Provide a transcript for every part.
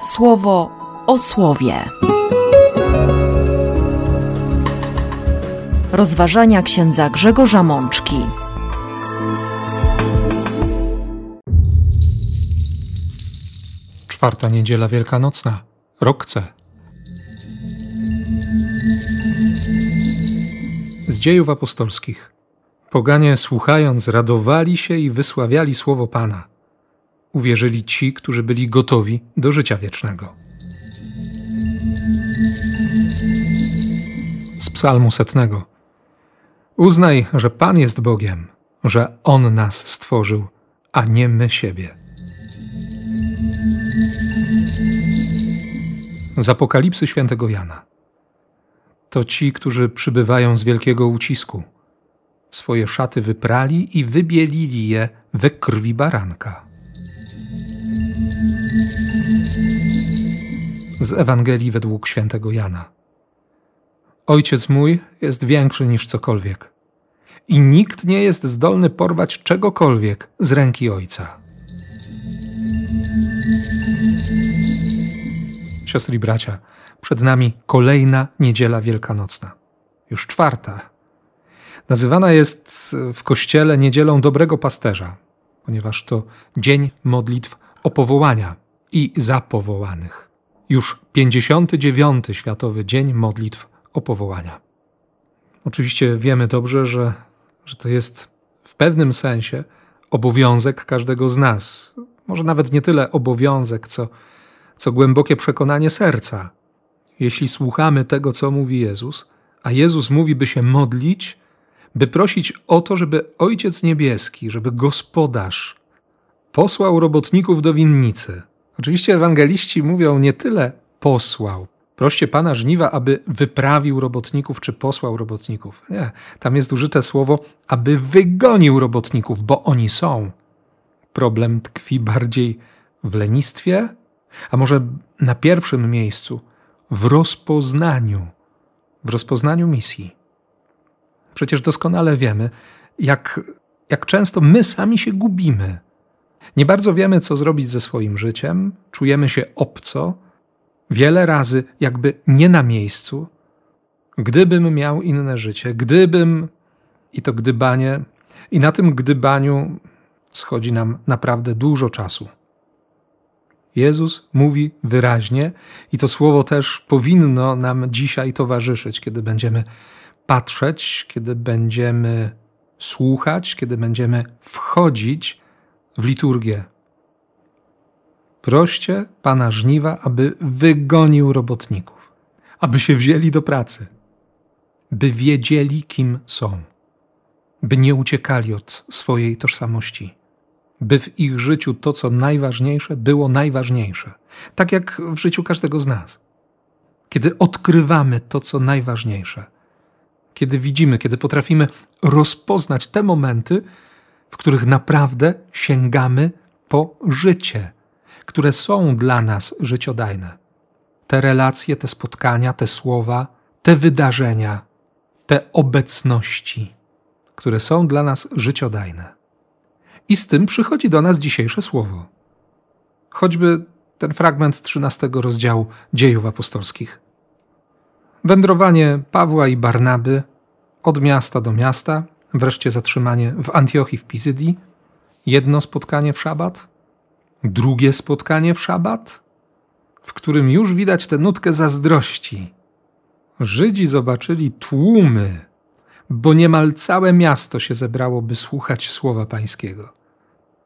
słowo o słowie. Rozważania księdza Grzegorza Mączki. Czwarta niedziela wielkanocna, rok C. Z dziejów apostolskich. Poganie słuchając radowali się i wysławiali słowo Pana. Uwierzyli ci, którzy byli gotowi do życia wiecznego. Z psalmu setnego. Uznaj, że Pan jest Bogiem, że On nas stworzył, a nie my siebie. Z Apokalipsy świętego Jana. To ci, którzy przybywają z wielkiego ucisku. Swoje szaty wyprali i wybielili je we krwi baranka. Z Ewangelii według świętego Jana. Ojciec mój jest większy niż cokolwiek i nikt nie jest zdolny porwać czegokolwiek z ręki Ojca. Siostry i bracia, przed nami kolejna niedziela wielkanocna, już czwarta. Nazywana jest w kościele niedzielą dobrego pasterza, ponieważ to dzień modlitw o powołania i zapowołanych. Już 59. Światowy Dzień Modlitw o Powołania. Oczywiście wiemy dobrze, że, że to jest w pewnym sensie obowiązek każdego z nas. Może nawet nie tyle obowiązek, co, co głębokie przekonanie serca. Jeśli słuchamy tego, co mówi Jezus, a Jezus mówi, by się modlić, by prosić o to, żeby Ojciec Niebieski, żeby Gospodarz posłał robotników do winnicy. Oczywiście ewangeliści mówią nie tyle posłał, proście Pana żniwa, aby wyprawił robotników czy posłał robotników. Nie, tam jest użyte słowo, aby wygonił robotników, bo oni są. Problem tkwi bardziej w lenistwie, a może na pierwszym miejscu w rozpoznaniu, w rozpoznaniu misji. Przecież doskonale wiemy, jak, jak często my sami się gubimy. Nie bardzo wiemy, co zrobić ze swoim życiem, czujemy się obco, wiele razy jakby nie na miejscu. Gdybym miał inne życie, gdybym, i to gdybanie, i na tym gdybaniu schodzi nam naprawdę dużo czasu. Jezus mówi wyraźnie, i to słowo też powinno nam dzisiaj towarzyszyć, kiedy będziemy patrzeć, kiedy będziemy słuchać, kiedy będziemy wchodzić w liturgię. Proście Pana żniwa, aby wygonił robotników, aby się wzięli do pracy, by wiedzieli, kim są, by nie uciekali od swojej tożsamości, by w ich życiu to, co najważniejsze, było najważniejsze, tak jak w życiu każdego z nas. Kiedy odkrywamy to, co najważniejsze, kiedy widzimy, kiedy potrafimy rozpoznać te momenty, w których naprawdę sięgamy po życie, które są dla nas życiodajne. Te relacje, te spotkania, te słowa, te wydarzenia, te obecności, które są dla nas życiodajne. I z tym przychodzi do nas dzisiejsze słowo. Choćby ten fragment 13 rozdziału dziejów apostolskich. Wędrowanie Pawła i Barnaby od miasta do miasta, wreszcie zatrzymanie w Antiochii w Pizydii, jedno spotkanie w szabat, drugie spotkanie w szabat, w którym już widać tę nutkę zazdrości. Żydzi zobaczyli tłumy, bo niemal całe miasto się zebrało, by słuchać słowa Pańskiego.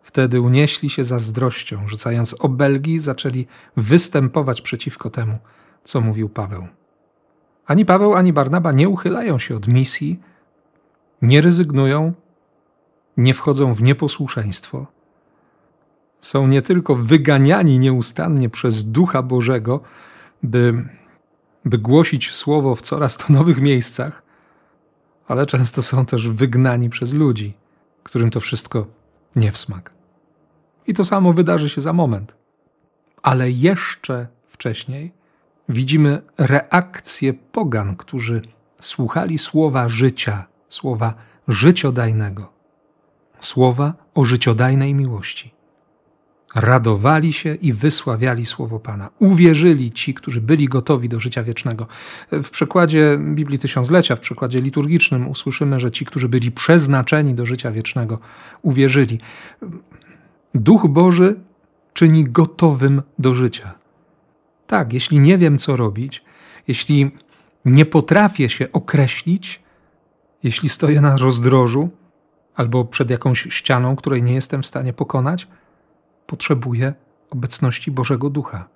Wtedy unieśli się zazdrością, rzucając obelgi, zaczęli występować przeciwko temu, co mówił Paweł. Ani Paweł, ani Barnaba nie uchylają się od misji, nie rezygnują, nie wchodzą w nieposłuszeństwo. Są nie tylko wyganiani nieustannie przez Ducha Bożego, by, by głosić słowo w coraz to nowych miejscach, ale często są też wygnani przez ludzi, którym to wszystko nie w smak. I to samo wydarzy się za moment. Ale jeszcze wcześniej widzimy reakcję pogan, którzy słuchali słowa życia, słowa życiodajnego, słowa o życiodajnej miłości. radowali się i wysławiali słowo Pana. Uwierzyli ci, którzy byli gotowi do życia wiecznego. W przekładzie Biblii Tysiąclecia, w przekładzie liturgicznym usłyszymy, że ci, którzy byli przeznaczeni do życia wiecznego, uwierzyli. Duch Boży czyni gotowym do życia. Tak, jeśli nie wiem, co robić, jeśli nie potrafię się określić, jeśli stoję na rozdrożu albo przed jakąś ścianą, której nie jestem w stanie pokonać, potrzebuję obecności Bożego Ducha.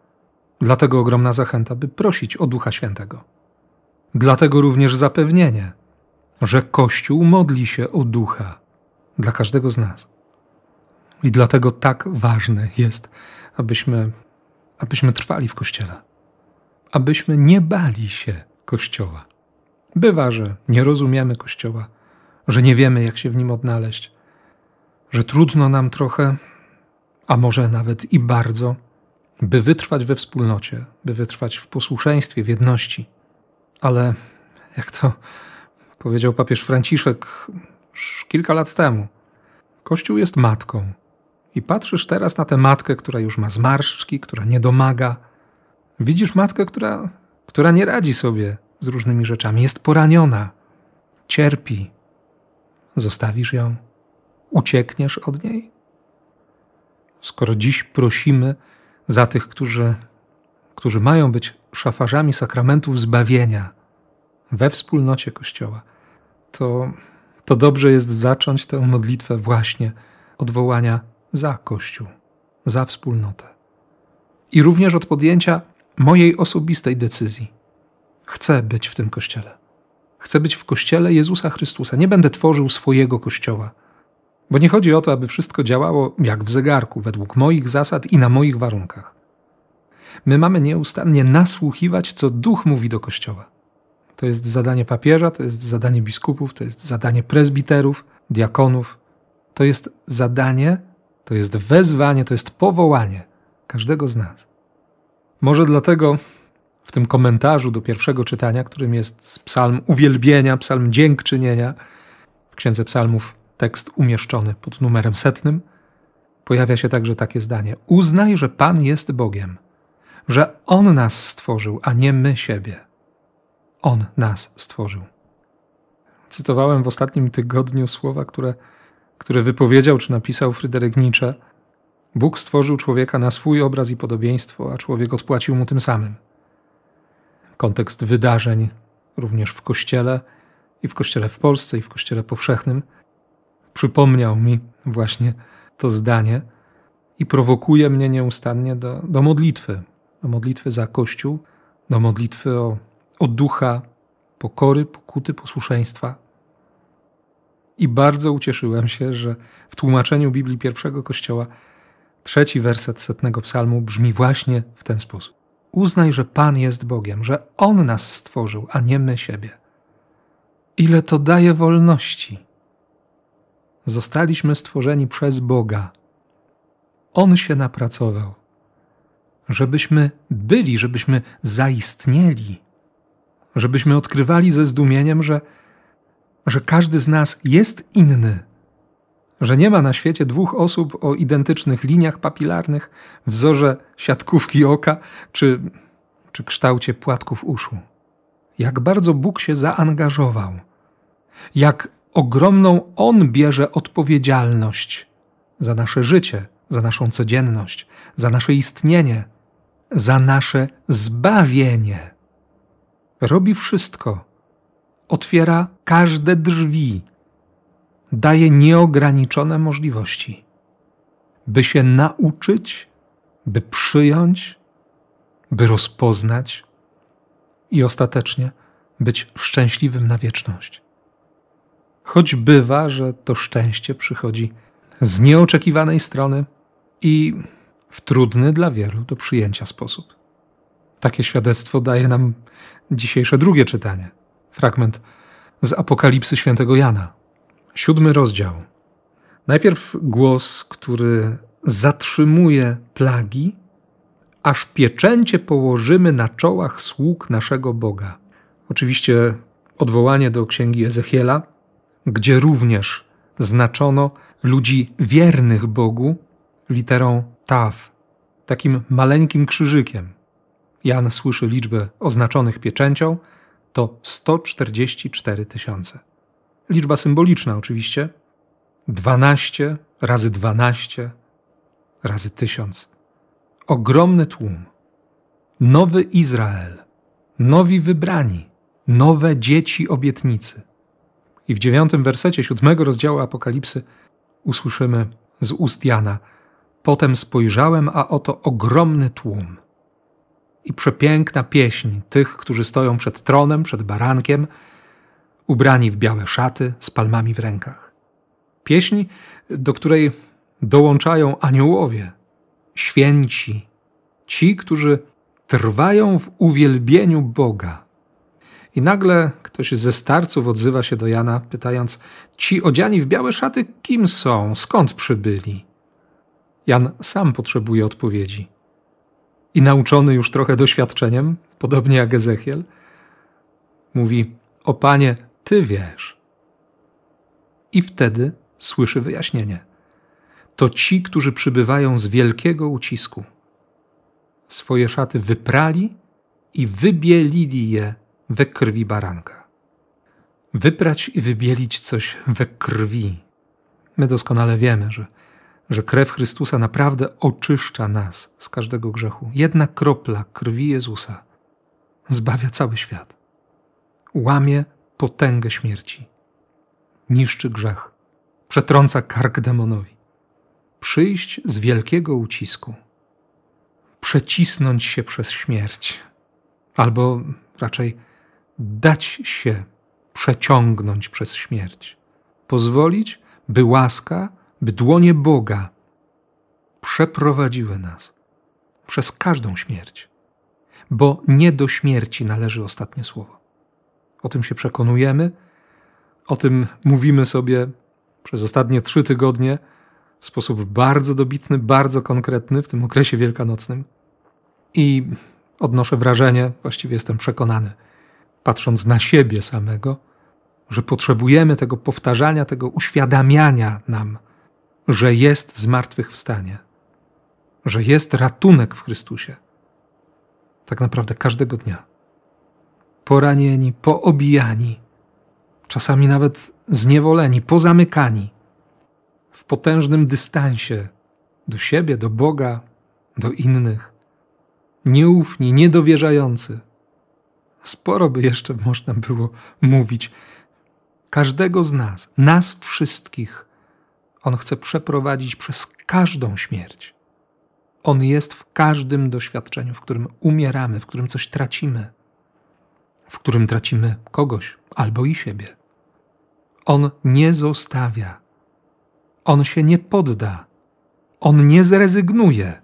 Dlatego ogromna zachęta, by prosić o Ducha Świętego. Dlatego również zapewnienie, że Kościół modli się o Ducha dla każdego z nas. I dlatego tak ważne jest, abyśmy, abyśmy trwali w Kościele, abyśmy nie bali się Kościoła. Bywa, że nie rozumiemy Kościoła, że nie wiemy, jak się w nim odnaleźć, że trudno nam trochę, a może nawet i bardzo, by wytrwać we wspólnocie, by wytrwać w posłuszeństwie, w jedności. Ale jak to powiedział papież Franciszek kilka lat temu, Kościół jest matką. I patrzysz teraz na tę matkę, która już ma zmarszczki, która nie domaga. Widzisz matkę, która, która nie radzi sobie z różnymi rzeczami, jest poraniona, cierpi. Zostawisz ją? Uciekniesz od niej? Skoro dziś prosimy za tych, którzy, którzy mają być szafarzami sakramentów zbawienia we wspólnocie Kościoła, to, to dobrze jest zacząć tę modlitwę właśnie od wołania za Kościół, za wspólnotę. I również od podjęcia mojej osobistej decyzji. Chcę być w tym Kościele. Chcę być w Kościele Jezusa Chrystusa. Nie będę tworzył swojego Kościoła bo nie chodzi o to, aby wszystko działało jak w zegarku, według moich zasad i na moich warunkach. My mamy nieustannie nasłuchiwać, co Duch mówi do Kościoła. To jest zadanie papieża, to jest zadanie biskupów, to jest zadanie prezbiterów, diakonów. To jest zadanie, to jest wezwanie, to jest powołanie każdego z nas. Może dlatego w tym komentarzu do pierwszego czytania, którym jest psalm uwielbienia, psalm dziękczynienia, w Księdze Psalmów tekst umieszczony pod numerem setnym, pojawia się także takie zdanie: Uznaj, że Pan jest Bogiem, że On nas stworzył, a nie my siebie. On nas stworzył. Cytowałem w ostatnim tygodniu słowa, które, które wypowiedział czy napisał Fryderyk Nietzsche. Bóg stworzył człowieka na swój obraz i podobieństwo, a człowiek odpłacił mu tym samym. Kontekst wydarzeń również w Kościele i w Kościele w Polsce i w Kościele powszechnym – przypomniał mi właśnie to zdanie i prowokuje mnie nieustannie do, do modlitwy, do modlitwy za Kościół, do modlitwy o, o ducha pokory, pokuty, posłuszeństwa. I bardzo ucieszyłem się, że w tłumaczeniu Biblii pierwszego Kościoła trzeci werset setnego psalmu brzmi właśnie w ten sposób. Uznaj, że Pan jest Bogiem, że On nas stworzył, a nie my siebie. Ile to daje wolności Zostaliśmy stworzeni przez Boga. On się napracował, żebyśmy byli, żebyśmy zaistnieli, żebyśmy odkrywali ze zdumieniem, że, że każdy z nas jest inny, że nie ma na świecie dwóch osób o identycznych liniach papilarnych, wzorze siatkówki oka czy, czy kształcie płatków uszu. Jak bardzo Bóg się zaangażował, jak ogromną On bierze odpowiedzialność za nasze życie, za naszą codzienność, za nasze istnienie, za nasze zbawienie. Robi wszystko, otwiera każde drzwi, daje nieograniczone możliwości, by się nauczyć, by przyjąć, by rozpoznać i ostatecznie być szczęśliwym na wieczność choć bywa, że to szczęście przychodzi z nieoczekiwanej strony i w trudny dla wielu do przyjęcia sposób. Takie świadectwo daje nam dzisiejsze drugie czytanie. Fragment z Apokalipsy świętego Jana, siódmy rozdział. Najpierw głos, który zatrzymuje plagi, aż pieczęcie położymy na czołach sług naszego Boga. Oczywiście odwołanie do księgi Ezechiela, gdzie również znaczono ludzi wiernych Bogu, literą Taw, takim maleńkim krzyżykiem. Jan słyszy liczbę oznaczonych pieczęcią, to 144 tysiące. Liczba symboliczna oczywiście. 12 razy 12 razy 1000. Ogromny tłum. Nowy Izrael, nowi wybrani, nowe dzieci obietnicy. I w dziewiątym wersecie siódmego rozdziału Apokalipsy usłyszymy z ust Jana: Potem spojrzałem, a oto ogromny tłum. I przepiękna pieśń tych, którzy stoją przed tronem, przed barankiem, ubrani w białe szaty, z palmami w rękach. Pieśń, do której dołączają aniołowie, święci, ci, którzy trwają w uwielbieniu Boga. I nagle ktoś ze starców odzywa się do Jana, pytając: Ci odziani w białe szaty kim są? Skąd przybyli? Jan sam potrzebuje odpowiedzi. I nauczony już trochę doświadczeniem, podobnie jak Ezechiel, mówi: O panie, ty wiesz. I wtedy słyszy wyjaśnienie. To ci, którzy przybywają z wielkiego ucisku. Swoje szaty wyprali i wybielili je we krwi baranka. Wyprać i wybielić coś we krwi. My doskonale wiemy, że, że krew Chrystusa naprawdę oczyszcza nas z każdego grzechu. Jedna kropla krwi Jezusa zbawia cały świat. Łamie potęgę śmierci. Niszczy grzech. Przetrąca kark demonowi. Przyjść z wielkiego ucisku. Przecisnąć się przez śmierć. Albo raczej dać się przeciągnąć przez śmierć. Pozwolić, by łaska, by dłonie Boga przeprowadziły nas przez każdą śmierć. Bo nie do śmierci należy ostatnie słowo. O tym się przekonujemy, o tym mówimy sobie przez ostatnie trzy tygodnie w sposób bardzo dobitny, bardzo konkretny w tym okresie wielkanocnym. I odnoszę wrażenie, właściwie jestem przekonany, patrząc na siebie samego, że potrzebujemy tego powtarzania, tego uświadamiania nam, że jest zmartwychwstanie, że jest ratunek w Chrystusie. Tak naprawdę każdego dnia. Poranieni, poobijani, czasami nawet zniewoleni, pozamykani, w potężnym dystansie do siebie, do Boga, do innych, nieufni, niedowierzający Sporo by jeszcze można było mówić. Każdego z nas, nas wszystkich, On chce przeprowadzić przez każdą śmierć. On jest w każdym doświadczeniu, w którym umieramy, w którym coś tracimy, w którym tracimy kogoś albo i siebie. On nie zostawia. On się nie podda. On nie zrezygnuje.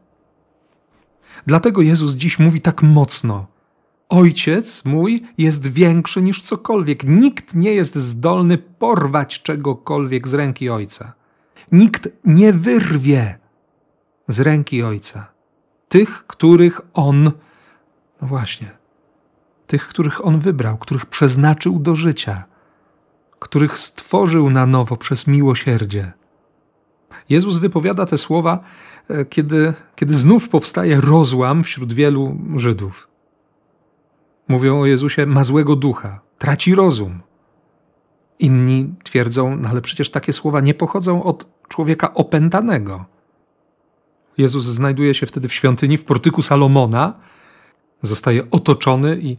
Dlatego Jezus dziś mówi tak mocno: Ojciec mój jest większy niż cokolwiek. Nikt nie jest zdolny porwać czegokolwiek z ręki Ojca. Nikt nie wyrwie z ręki Ojca tych, których On, no właśnie, tych, których On wybrał, których przeznaczył do życia, których stworzył na nowo przez miłosierdzie. Jezus wypowiada te słowa, e, kiedy, kiedy znów powstaje rozłam wśród wielu Żydów. Mówią o Jezusie, ma złego ducha, traci rozum. Inni twierdzą, no ale przecież takie słowa nie pochodzą od człowieka opętanego. Jezus znajduje się wtedy w świątyni, w portyku Salomona, zostaje otoczony i,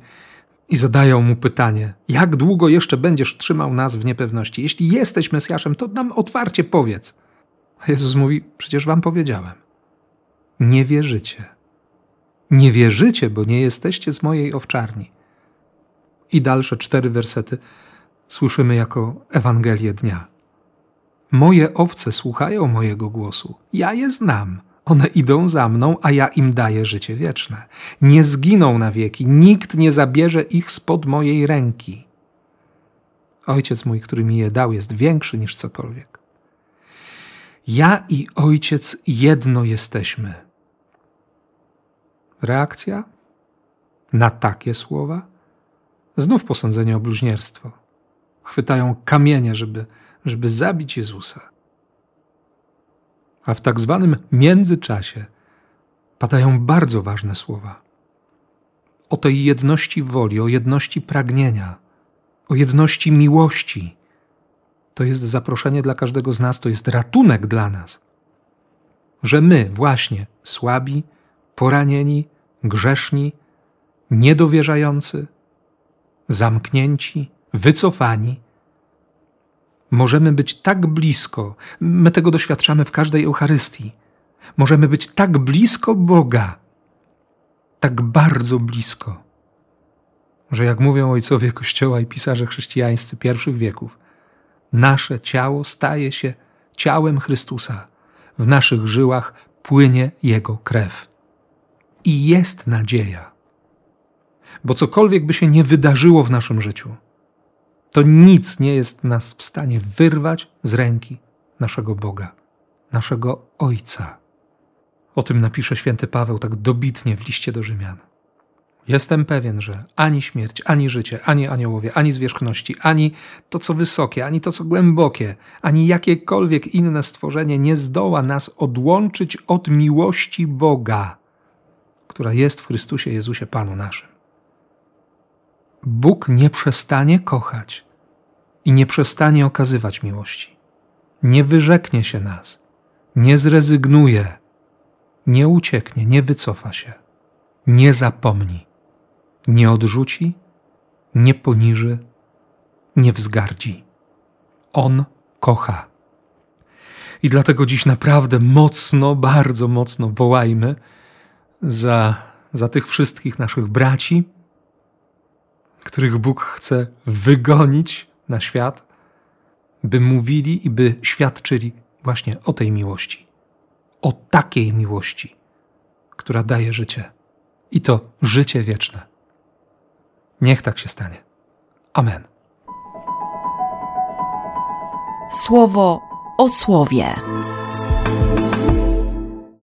i zadają mu pytanie: Jak długo jeszcze będziesz trzymał nas w niepewności? Jeśli jesteś Mesjaszem, to nam otwarcie powiedz. A Jezus mówi: Przecież wam powiedziałem. Nie wierzycie. Nie wierzycie, bo nie jesteście z mojej owczarni. I dalsze cztery wersety słyszymy jako Ewangelię dnia. Moje owce słuchają mojego głosu. Ja je znam. One idą za mną, a ja im daję życie wieczne. Nie zginą na wieki, nikt nie zabierze ich spod mojej ręki. Ojciec mój, który mi je dał, jest większy niż cokolwiek. Ja i ojciec jedno jesteśmy. Reakcja na takie słowa? Znów posądzenie o bluźnierstwo. Chwytają kamienie, żeby, żeby zabić Jezusa. A w tak zwanym międzyczasie padają bardzo ważne słowa o tej jedności woli, o jedności pragnienia, o jedności miłości. To jest zaproszenie dla każdego z nas, to jest ratunek dla nas. Że my, właśnie słabi, poranieni, grzeszni, niedowierzający, zamknięci, wycofani, możemy być tak blisko, my tego doświadczamy w każdej Eucharystii, możemy być tak blisko Boga, tak bardzo blisko, że jak mówią ojcowie Kościoła i pisarze chrześcijańscy pierwszych wieków, nasze ciało staje się ciałem Chrystusa. W naszych żyłach płynie Jego krew. I jest nadzieja. Bo cokolwiek by się nie wydarzyło w naszym życiu, to nic nie jest nas w stanie wyrwać z ręki naszego Boga, naszego Ojca. O tym napisze święty Paweł tak dobitnie w liście do Rzymian. Jestem pewien, że ani śmierć, ani życie, ani aniołowie, ani zwierzchności, ani to, co wysokie, ani to, co głębokie, ani jakiekolwiek inne stworzenie nie zdoła nas odłączyć od miłości Boga, która jest w Chrystusie Jezusie Panu naszym. Bóg nie przestanie kochać i nie przestanie okazywać miłości. Nie wyrzeknie się nas, nie zrezygnuje nie ucieknie, nie wycofa się, nie zapomni, nie odrzuci, nie poniży, nie wzgardzi. On kocha. I dlatego dziś naprawdę mocno, bardzo mocno wołajmy za, za tych wszystkich naszych braci, których Bóg chce wygonić na świat, by mówili i by świadczyli właśnie o tej miłości o takiej miłości, która daje życie. I to życie wieczne. Niech tak się stanie. Amen. Słowo o słowie.